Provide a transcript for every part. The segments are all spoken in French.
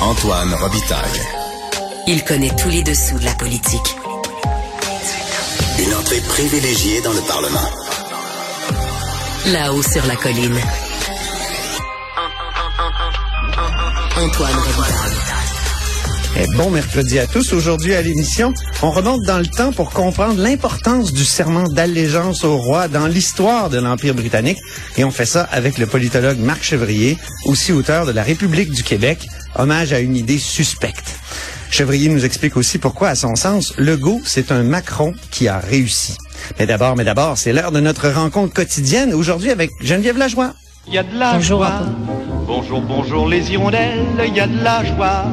Antoine Robitaille. Il connaît tous les dessous de la politique. Une entrée privilégiée dans le Parlement. Là-haut sur la colline. Antoine Robitaille. Eh, bon mercredi à tous. Aujourd'hui à l'émission, on remonte dans le temps pour comprendre l'importance du serment d'allégeance au roi dans l'histoire de l'Empire britannique. Et on fait ça avec le politologue Marc Chevrier, aussi auteur de La République du Québec, hommage à une idée suspecte. Chevrier nous explique aussi pourquoi, à son sens, Legault, c'est un Macron qui a réussi. Mais d'abord, mais d'abord, c'est l'heure de notre rencontre quotidienne, aujourd'hui avec Geneviève Lajoie. Il y a de la Bonjour, joie. Bonjour, bonjour les hirondelles, il y a de la joie.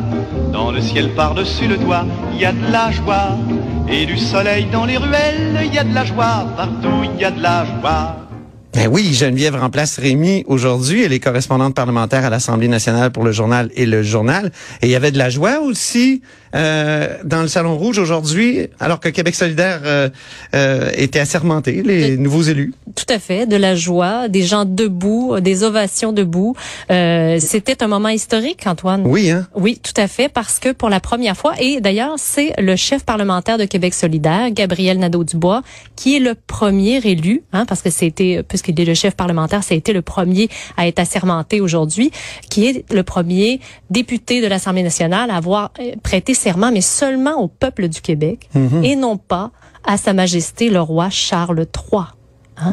Dans le ciel par-dessus le toit, il y a de la joie. Et du soleil dans les ruelles, il y a de la joie. Partout, il y a de la joie. Ben oui, Geneviève remplace Rémi aujourd'hui. Elle est correspondante parlementaire à l'Assemblée nationale pour le journal et le journal. Et il y avait de la joie aussi euh, dans le Salon Rouge aujourd'hui, alors que Québec solidaire euh, euh, était assermenté, les nouveaux élus. Tout à fait, de la joie, des gens debout, des ovations debout. Euh, C'était un moment historique, Antoine. Oui, hein? Oui, tout à fait, parce que pour la première fois, et d'ailleurs, c'est le chef parlementaire de Québec solidaire, Gabriel Nadeau-Dubois, qui est le premier élu, hein, parce que c'était, puisqu'il est le chef parlementaire, ça a été le premier à être assermenté aujourd'hui, qui est le premier député de l'Assemblée nationale à avoir euh, prêté serment, mais seulement au peuple du Québec, et non pas à Sa Majesté le roi Charles III.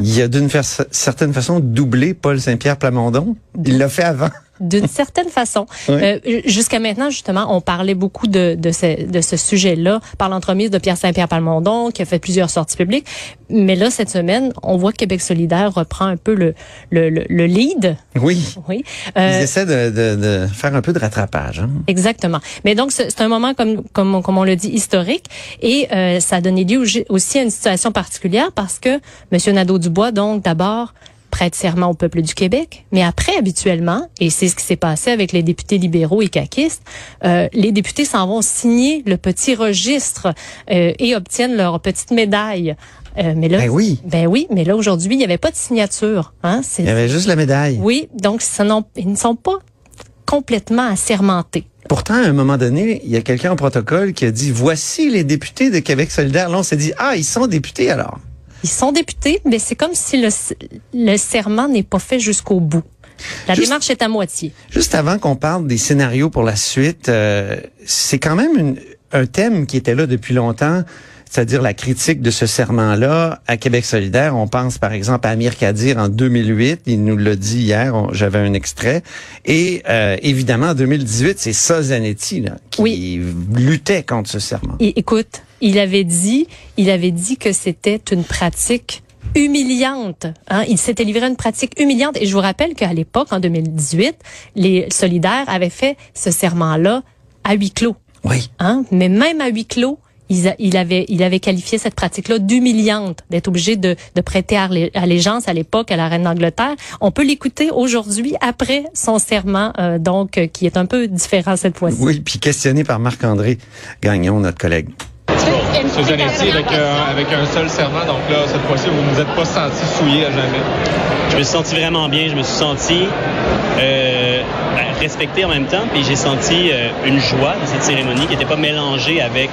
Il a d'une certaine façon doublé Paul Saint-Pierre Plamondon. Il l'a fait avant. D'une certaine façon. Oui. Euh, Jusqu'à maintenant, justement, on parlait beaucoup de, de ce, de ce sujet-là par l'entremise de Pierre Saint-Pierre Palmondon, qui a fait plusieurs sorties publiques. Mais là, cette semaine, on voit que Québec solidaire reprend un peu le, le, le, le lead. Oui. Oui. Ils Euh, essaient de, de, de faire un peu de rattrapage. Hein? Exactement. Mais donc, c'est un moment, comme, comme, on- comme on le dit, historique. Et euh, ça a donné lieu au- aussi à une situation particulière parce que M. Nadeau-Dubois, donc, d'abord, prête serment au peuple du Québec. Mais après, habituellement, et c'est ce qui s'est passé avec les députés libéraux et caquistes, euh, les députés s'en vont signer le petit registre euh, et obtiennent leur petite médaille. Euh, mais là, Ben oui. ben oui, mais là aujourd'hui, il n'y avait pas de signature. Hein? Il y avait juste la médaille. Oui, donc ça ils ne sont pas complètement assermentés. Pourtant, à un moment donné, il y a quelqu'un au protocole qui a dit voici les députés de Québec solidaire. Là, on s'est dit ah, ils sont députés alors. Ils sont députés, mais c'est comme si le, le serment n'est pas fait jusqu'au bout. La Juste- démarche est à moitié. Juste avant qu'on parle des scénarios pour la suite, euh, c'est quand même une- un thème qui était là depuis longtemps, c'est-à-dire la critique de ce serment-là à Québec solidaire. On pense par exemple à Amir Kadir en 2008, il nous l'a dit hier, j'avais un extrait. Et euh, évidemment, en 2018, c'est ça Zanetti là, qui Oui. luttait contre ce serment. Et écoute, il avait dit, il avait dit que c'était une pratique humiliante. Hein? Il s'était livré à une pratique humiliante. Et je vous rappelle qu'à l'époque, en 2018, les solidaires avaient fait ce serment-là à huis clos. Oui. Hein? Mais même à huis clos, il avait, il avait qualifié cette pratique-là d'humiliante, d'être obligé de, de prêter allé- allégeance à l'époque à la reine d'Angleterre. On peut l'écouter aujourd'hui après son serment, euh, donc euh, qui est un peu différent cette fois-ci. Oui, puis questionné par Marc-André Gagnon, notre collègue. M. Zanetti avec, euh, avec un seul serment, donc là, cette fois-ci, vous ne vous êtes pas senti souillé à jamais. Je me suis senti vraiment bien. Je me suis senti euh, ben, respecté en même temps. Puis j'ai senti euh, une joie de cette cérémonie qui n'était pas mélangée avec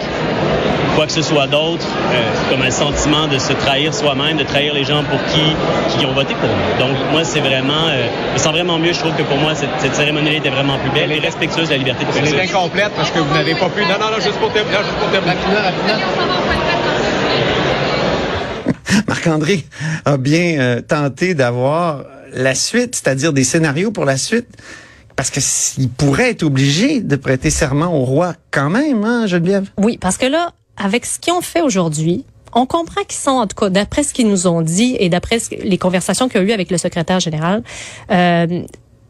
quoi que ce soit d'autre, euh, comme un sentiment de se trahir soi-même, de trahir les gens pour qui, qui ont voté pour nous. Donc moi, c'est vraiment, euh, je me sens vraiment mieux. Je trouve que pour moi, cette, cette cérémonie était vraiment plus belle et respectueuse de la liberté de Elle est conscience. incomplète parce que vous n'avez pas pu. Non, non, non, juste pour terminer. non, juste pour terminer. Marc-André a bien euh, tenté d'avoir la suite, c'est-à-dire des scénarios pour la suite, parce que s'il pourrait être obligé de prêter serment au roi quand même, hein, Geneviève? Oui, parce que là, avec ce qu'ils ont fait aujourd'hui, on comprend qu'ils sont, en tout cas, d'après ce qu'ils nous ont dit et d'après les conversations qu'ils ont eues avec le secrétaire général, euh,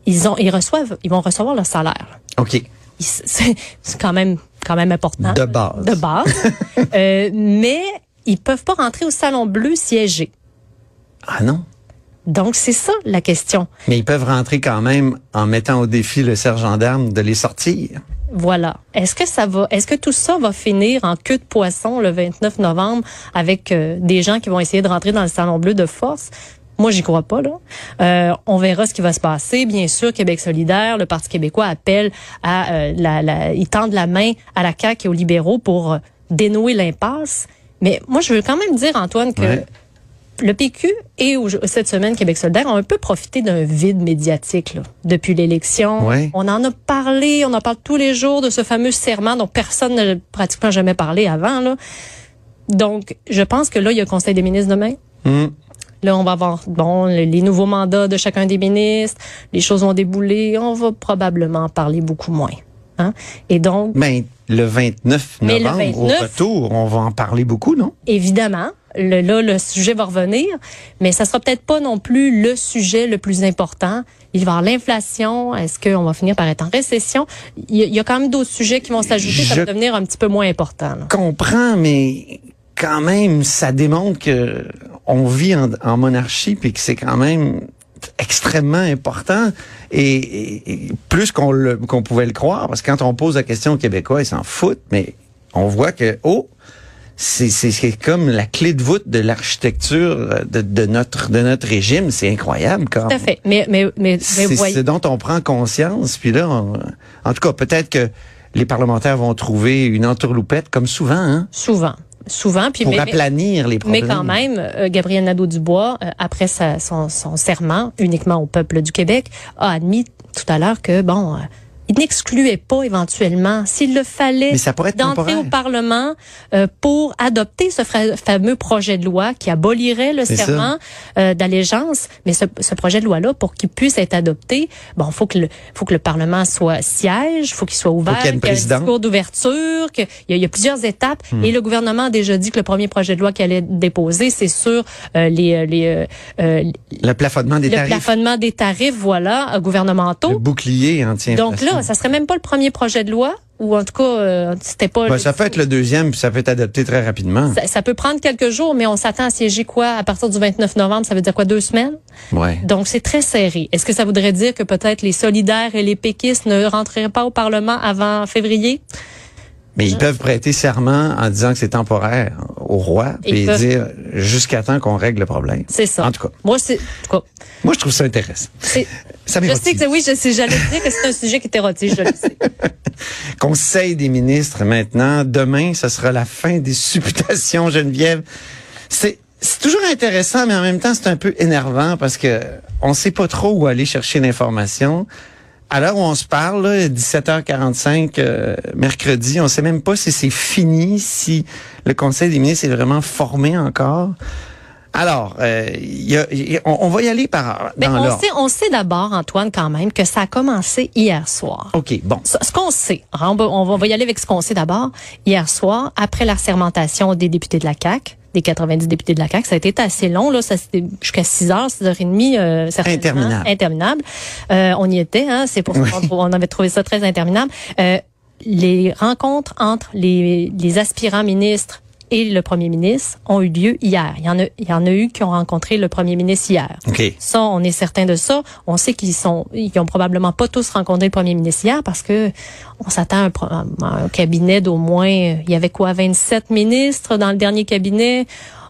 ils ont, ils reçoivent, ils vont recevoir leur salaire. OK. C'est quand même, quand même important. De base. De base. Euh, mais ils peuvent pas rentrer au salon bleu siéger. Ah non? Donc c'est ça la question. Mais ils peuvent rentrer quand même en mettant au défi le sergent d'armes de les sortir. Voilà. Est-ce que ça va, est-ce que tout ça va finir en queue de poisson le 29 novembre avec euh, des gens qui vont essayer de rentrer dans le salon bleu de force? Moi, j'y crois pas. Là. Euh, on verra ce qui va se passer. Bien sûr, Québec solidaire, le Parti québécois appelle à euh, la, la, ils tendent la main à la CAQ et aux libéraux pour euh, dénouer l'impasse. Mais moi, je veux quand même dire, Antoine, que Ouais. Le PQ et cette semaine Québec solidaire ont un peu profité d'un vide médiatique là, depuis l'élection. Ouais. On en a parlé, on en parle tous les jours de ce fameux serment dont personne n'a pratiquement jamais parlé avant. Là. Donc, je pense que là, il y a le Conseil des ministres demain. Hum. Là, on va avoir bon les, les nouveaux mandats de chacun des ministres. Les choses vont débouler. On va probablement en parler beaucoup moins. Hein? Et donc, Ben, le 29 Mais le novembre, au 29, retour, on va en parler beaucoup, non? évidemment, le, là, le sujet va revenir, mais ça sera peut-être pas non plus le sujet le plus important. Il va y avoir l'inflation. Est-ce qu'on va finir par être en récession? Il y a, il y a quand même d'autres sujets qui vont s'ajouter. Ça Je- va devenir un petit peu moins important. là. comprends, mais quand même, ça démontre que on vit en, en monarchie puis que c'est quand même extrêmement important et, et- et plus qu'on le- qu'on pouvait le croire parce que quand on pose la question aux Québécois, ils s'en foutent, mais on voit que oh c'est comme la clé de voûte de l'architecture de, de notre de notre régime, c'est incroyable quand Tout à fait. Mais, mais, mais, mais c'est voyez- dont on prend conscience. Puis là, on- en tout cas, peut-être que les parlementaires vont trouver une entourloupette, comme souvent, hein, souvent. Souvent. Puis, pour mais- aplanir les Mais problèmes. quand même, euh, Gabriel Nadeau-Dubois, euh, après sa- son, son serment uniquement au peuple du Québec, a admis tout à l'heure que, bon, euh, il n'excluait pas éventuellement, s'il le fallait, d'entrer au Parlement euh, pour adopter ce fameux projet de loi qui abolirait le serment euh, d'allégeance. Mais ce, ce projet de loi-là, pour qu'il puisse être adopté, bon, faut que le, faut que le Parlement soit siège, faut qu'il soit ouvert, qu'il y ait un discours d'ouverture, qu'il y, y a plusieurs étapes. Hmm. Et le gouvernement a déjà dit que le premier projet de loi qu'il allait déposer, c'est sur euh, les, euh, les, euh, euh, Le plafonnement des le tarifs, plafonnement des tarifs, voilà, euh, le gouvernementaux. bouclier anti Donc là, ça serait même pas le premier projet de loi, ou en tout cas, euh, c'était pas. Ben, ça peut être le deuxième, puis ça peut être adopté très rapidement. ça, ça peut prendre quelques jours, mais on s'attend à siéger quoi? À partir du 29 novembre? Ça veut dire quoi, deux semaines? Ouais. Donc, c'est très serré. Est-ce que ça voudrait dire que peut-être les solidaires et les péquistes ne rentreraient pas au Parlement avant février? Mais ils peuvent prêter serment en disant que c'est temporaire au roi, puis peuvent. dire jusqu'à temps qu'on règle le problème. C'est ça. En tout cas, Moi, c'est, en tout cas, moi je trouve ça intéressant. Ça je sais que oui, je sais, j'allais dire que c'est un sujet qui est érotique, je le sais. Conseil des ministres maintenant. Demain, ce sera la fin des supputations, Geneviève. C'est c'est toujours intéressant, mais en même temps, c'est un peu énervant parce que on sait pas trop où aller chercher l'information. À l'heure où on se parle, là, 17h45 euh, mercredi, on sait même pas si c'est fini, si le Conseil des ministres est vraiment formé encore. Alors, euh, il y a- il y a- on, on va y aller par Mais dans Ben, on sait, on sait d'abord, Antoine, quand même, que ça a commencé hier soir. OK, bon. Ce ce qu'on sait, hein, on va, on va y aller avec ce qu'on sait d'abord. Hier soir, après la sermentation des députés de la CAQ, des 90 députés de la CAQ, ça a été assez long, là, ça c'était jusqu'à 6 heures, 6 heures et demie, euh, certainement. Interminable. Interminable. Euh, on y était, hein, c'est pour ça qu'on on avait trouvé ça très interminable. Euh, les rencontres entre les, les aspirants ministres et le premier ministre ont eu lieu hier. Il y en a, il y en a eu qui ont rencontré le premier ministre hier. Ça, on est certain de ça. On sait qu'ils sont, ils ont probablement pas tous rencontré le premier ministre hier parce que on s'attend à un, pro- à un cabinet d'au moins, il y avait quoi, 27 ministres dans le dernier cabinet?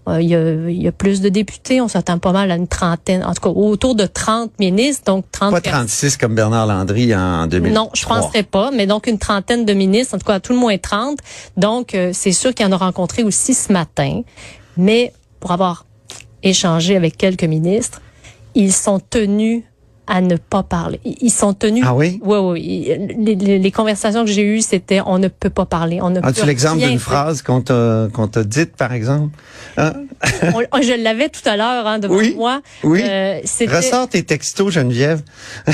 Euh, Il y, a, il y a plus de députés. On s'attend pas mal à une trentaine, en tout cas autour de 30 ministres, donc 30 Pas personnes. 36 comme Bernard Landry en 2003. Non, je penserais pas, mais donc une trentaine de ministres, en tout cas à tout le moins 30. Donc, euh, c'est sûr qu'il y en a rencontré aussi ce matin. Mais pour avoir échangé avec quelques ministres, ils sont tenus à ne pas parler. Ils sont tenus. Ah oui? Oui, oui. Les, les- les conversations que j'ai eues, c'était on ne peut pas parler. On ne As-tu l'exemple d'une phrase qu'on t'a qu'on t'a dite, par exemple? Hein? On- je l'avais tout à l'heure hein, devant Oui, moi. oui. Euh, Ressors tes textos, Geneviève.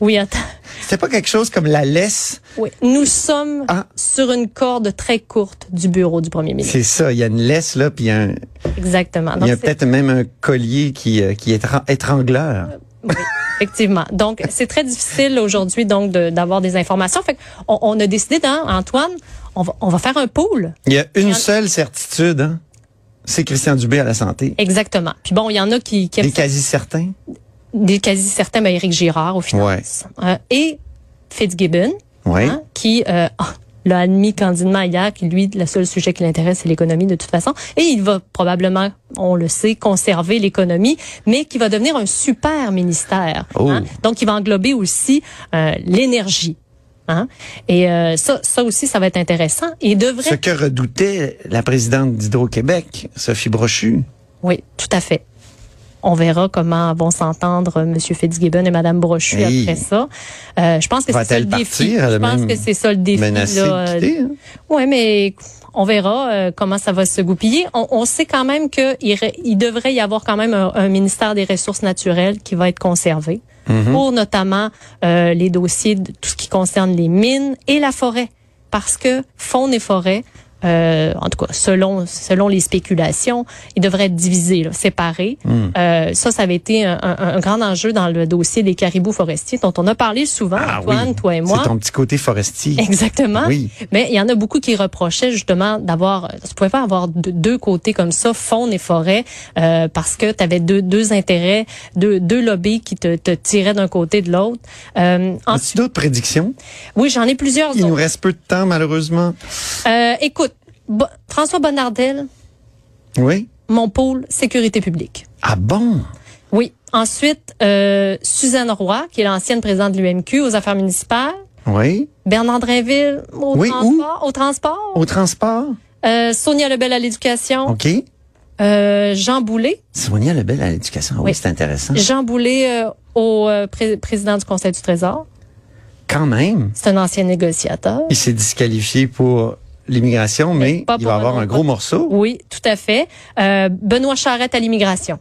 Oui, attends. C'était pas quelque chose comme la laisse? Oui. Nous sommes Ah. sur une corde très courte du bureau du premier ministre. C'est ça. Il y a une laisse, là, puis il y a, un- Exactement. il y a c'est- peut-être même un collier qui, euh, qui est étran- étrangleur. Oui, effectivement. Donc, c'est très difficile aujourd'hui donc de- d'avoir des informations. Fait on, on a décidé, hein, Antoine, on va, on va faire un pool. Il y a une en- seule certitude, hein? C'est Christian Dubé à la santé. Exactement. Puis bon, il y en a qui, qui Des quasi certains. des quasi certains, ben, Éric Girard au finances. Euh, et Fitzgibbon, Oui. hein, qui, euh, l'a admis candidement hier, qui lui, le seul sujet qui l'intéresse, c'est l'économie de toute façon. Et il va probablement, on le sait, conserver l'économie, mais qui va devenir un super ministère. Oh. hein. Donc, il va englober aussi euh, l'énergie. Hein? Et euh, ça, ça aussi, ça va être intéressant. Et devrait... Ce que redoutait la présidente d'Hydro-Québec, Sophie Brochu. Oui, tout à fait. On verra comment vont s'entendre M. Fitzgibbon et Mme Brochu Hey. après ça. Euh, je pense que c'est ça le défi. Je pense que c'est ça le défi. là, euh, quitter, hein? oui, mais on verra euh, comment ça va se goupiller. On, on sait quand même qu'il il devrait y avoir quand même un, un ministère des Ressources naturelles qui va être conservé Mhm. pour notamment euh, les dossiers de tout ce qui concerne les mines et la forêt. Parce que faune et forêt, euh, en tout cas, selon selon les spéculations, ils devraient être divisés, là, séparés. Hmm. Euh, ça, ça avait été un, un- un grand enjeu dans le dossier des caribous forestiers, dont on a parlé souvent, Ah Antoine, oui. toi et moi. C'est ton petit côté forestier. Exactement. Oui. Mais il y en a beaucoup qui reprochaient justement d'avoir, tu pouvais pas avoir de- deux côtés comme ça, faune et forêt, euh, parce que tu avais deux, deux intérêts, deux, deux lobbies qui te, te tiraient d'un côté et de l'autre. Euh, As-tu d'autres prédictions? oui, j'en ai plusieurs. Il nous reste peu de temps, malheureusement. Euh, écoute, Bo- François Bonnardel, Oui? mon pôle sécurité publique. Ah bon? Oui. Ensuite, euh, Suzanne Roy, qui est l'ancienne présidente de l'UMQ aux affaires municipales. Oui? Bernard Drinville au Oui, transport. Au transport. Au transport? Euh, Sonia Lebel à l'éducation. OK. Euh, Jean Boulet. Sonia Lebel à l'éducation. Oui, Oui. c'est intéressant. Jean Boulet euh, au pré- président du Conseil du Trésor. Quand même. C'est un ancien négociateur. Il s'est disqualifié pour l'immigration, mais pas il va avoir un gros morceau. Oui, tout à fait. Euh, Benoît Charette à l'immigration.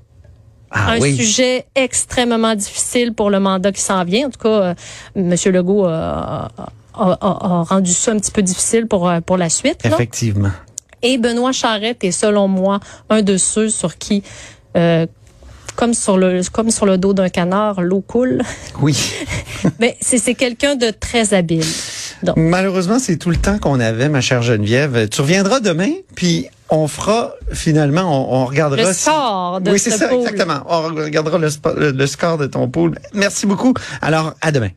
Ah un oui. sujet extrêmement difficile pour le mandat qui s'en vient. En tout cas, euh, M. Legault a, a- rendu ça un petit peu difficile pour, euh, pour la suite. là. Effectivement. Et Benoît Charette est, selon moi, un de ceux sur qui, euh, comme sur le comme sur le dos d'un canard, l'eau coule. Oui. Mais c'est c'est quelqu'un de très habile. Donc, Malheureusement, c'est tout le temps qu'on avait, ma chère Geneviève. Tu reviendras demain, puis on fera finalement, on, on regardera. le si- score de oui, c'est ce ça, exactement. On regardera le, spo- le- le score de ton pool. Merci beaucoup. Alors, à demain.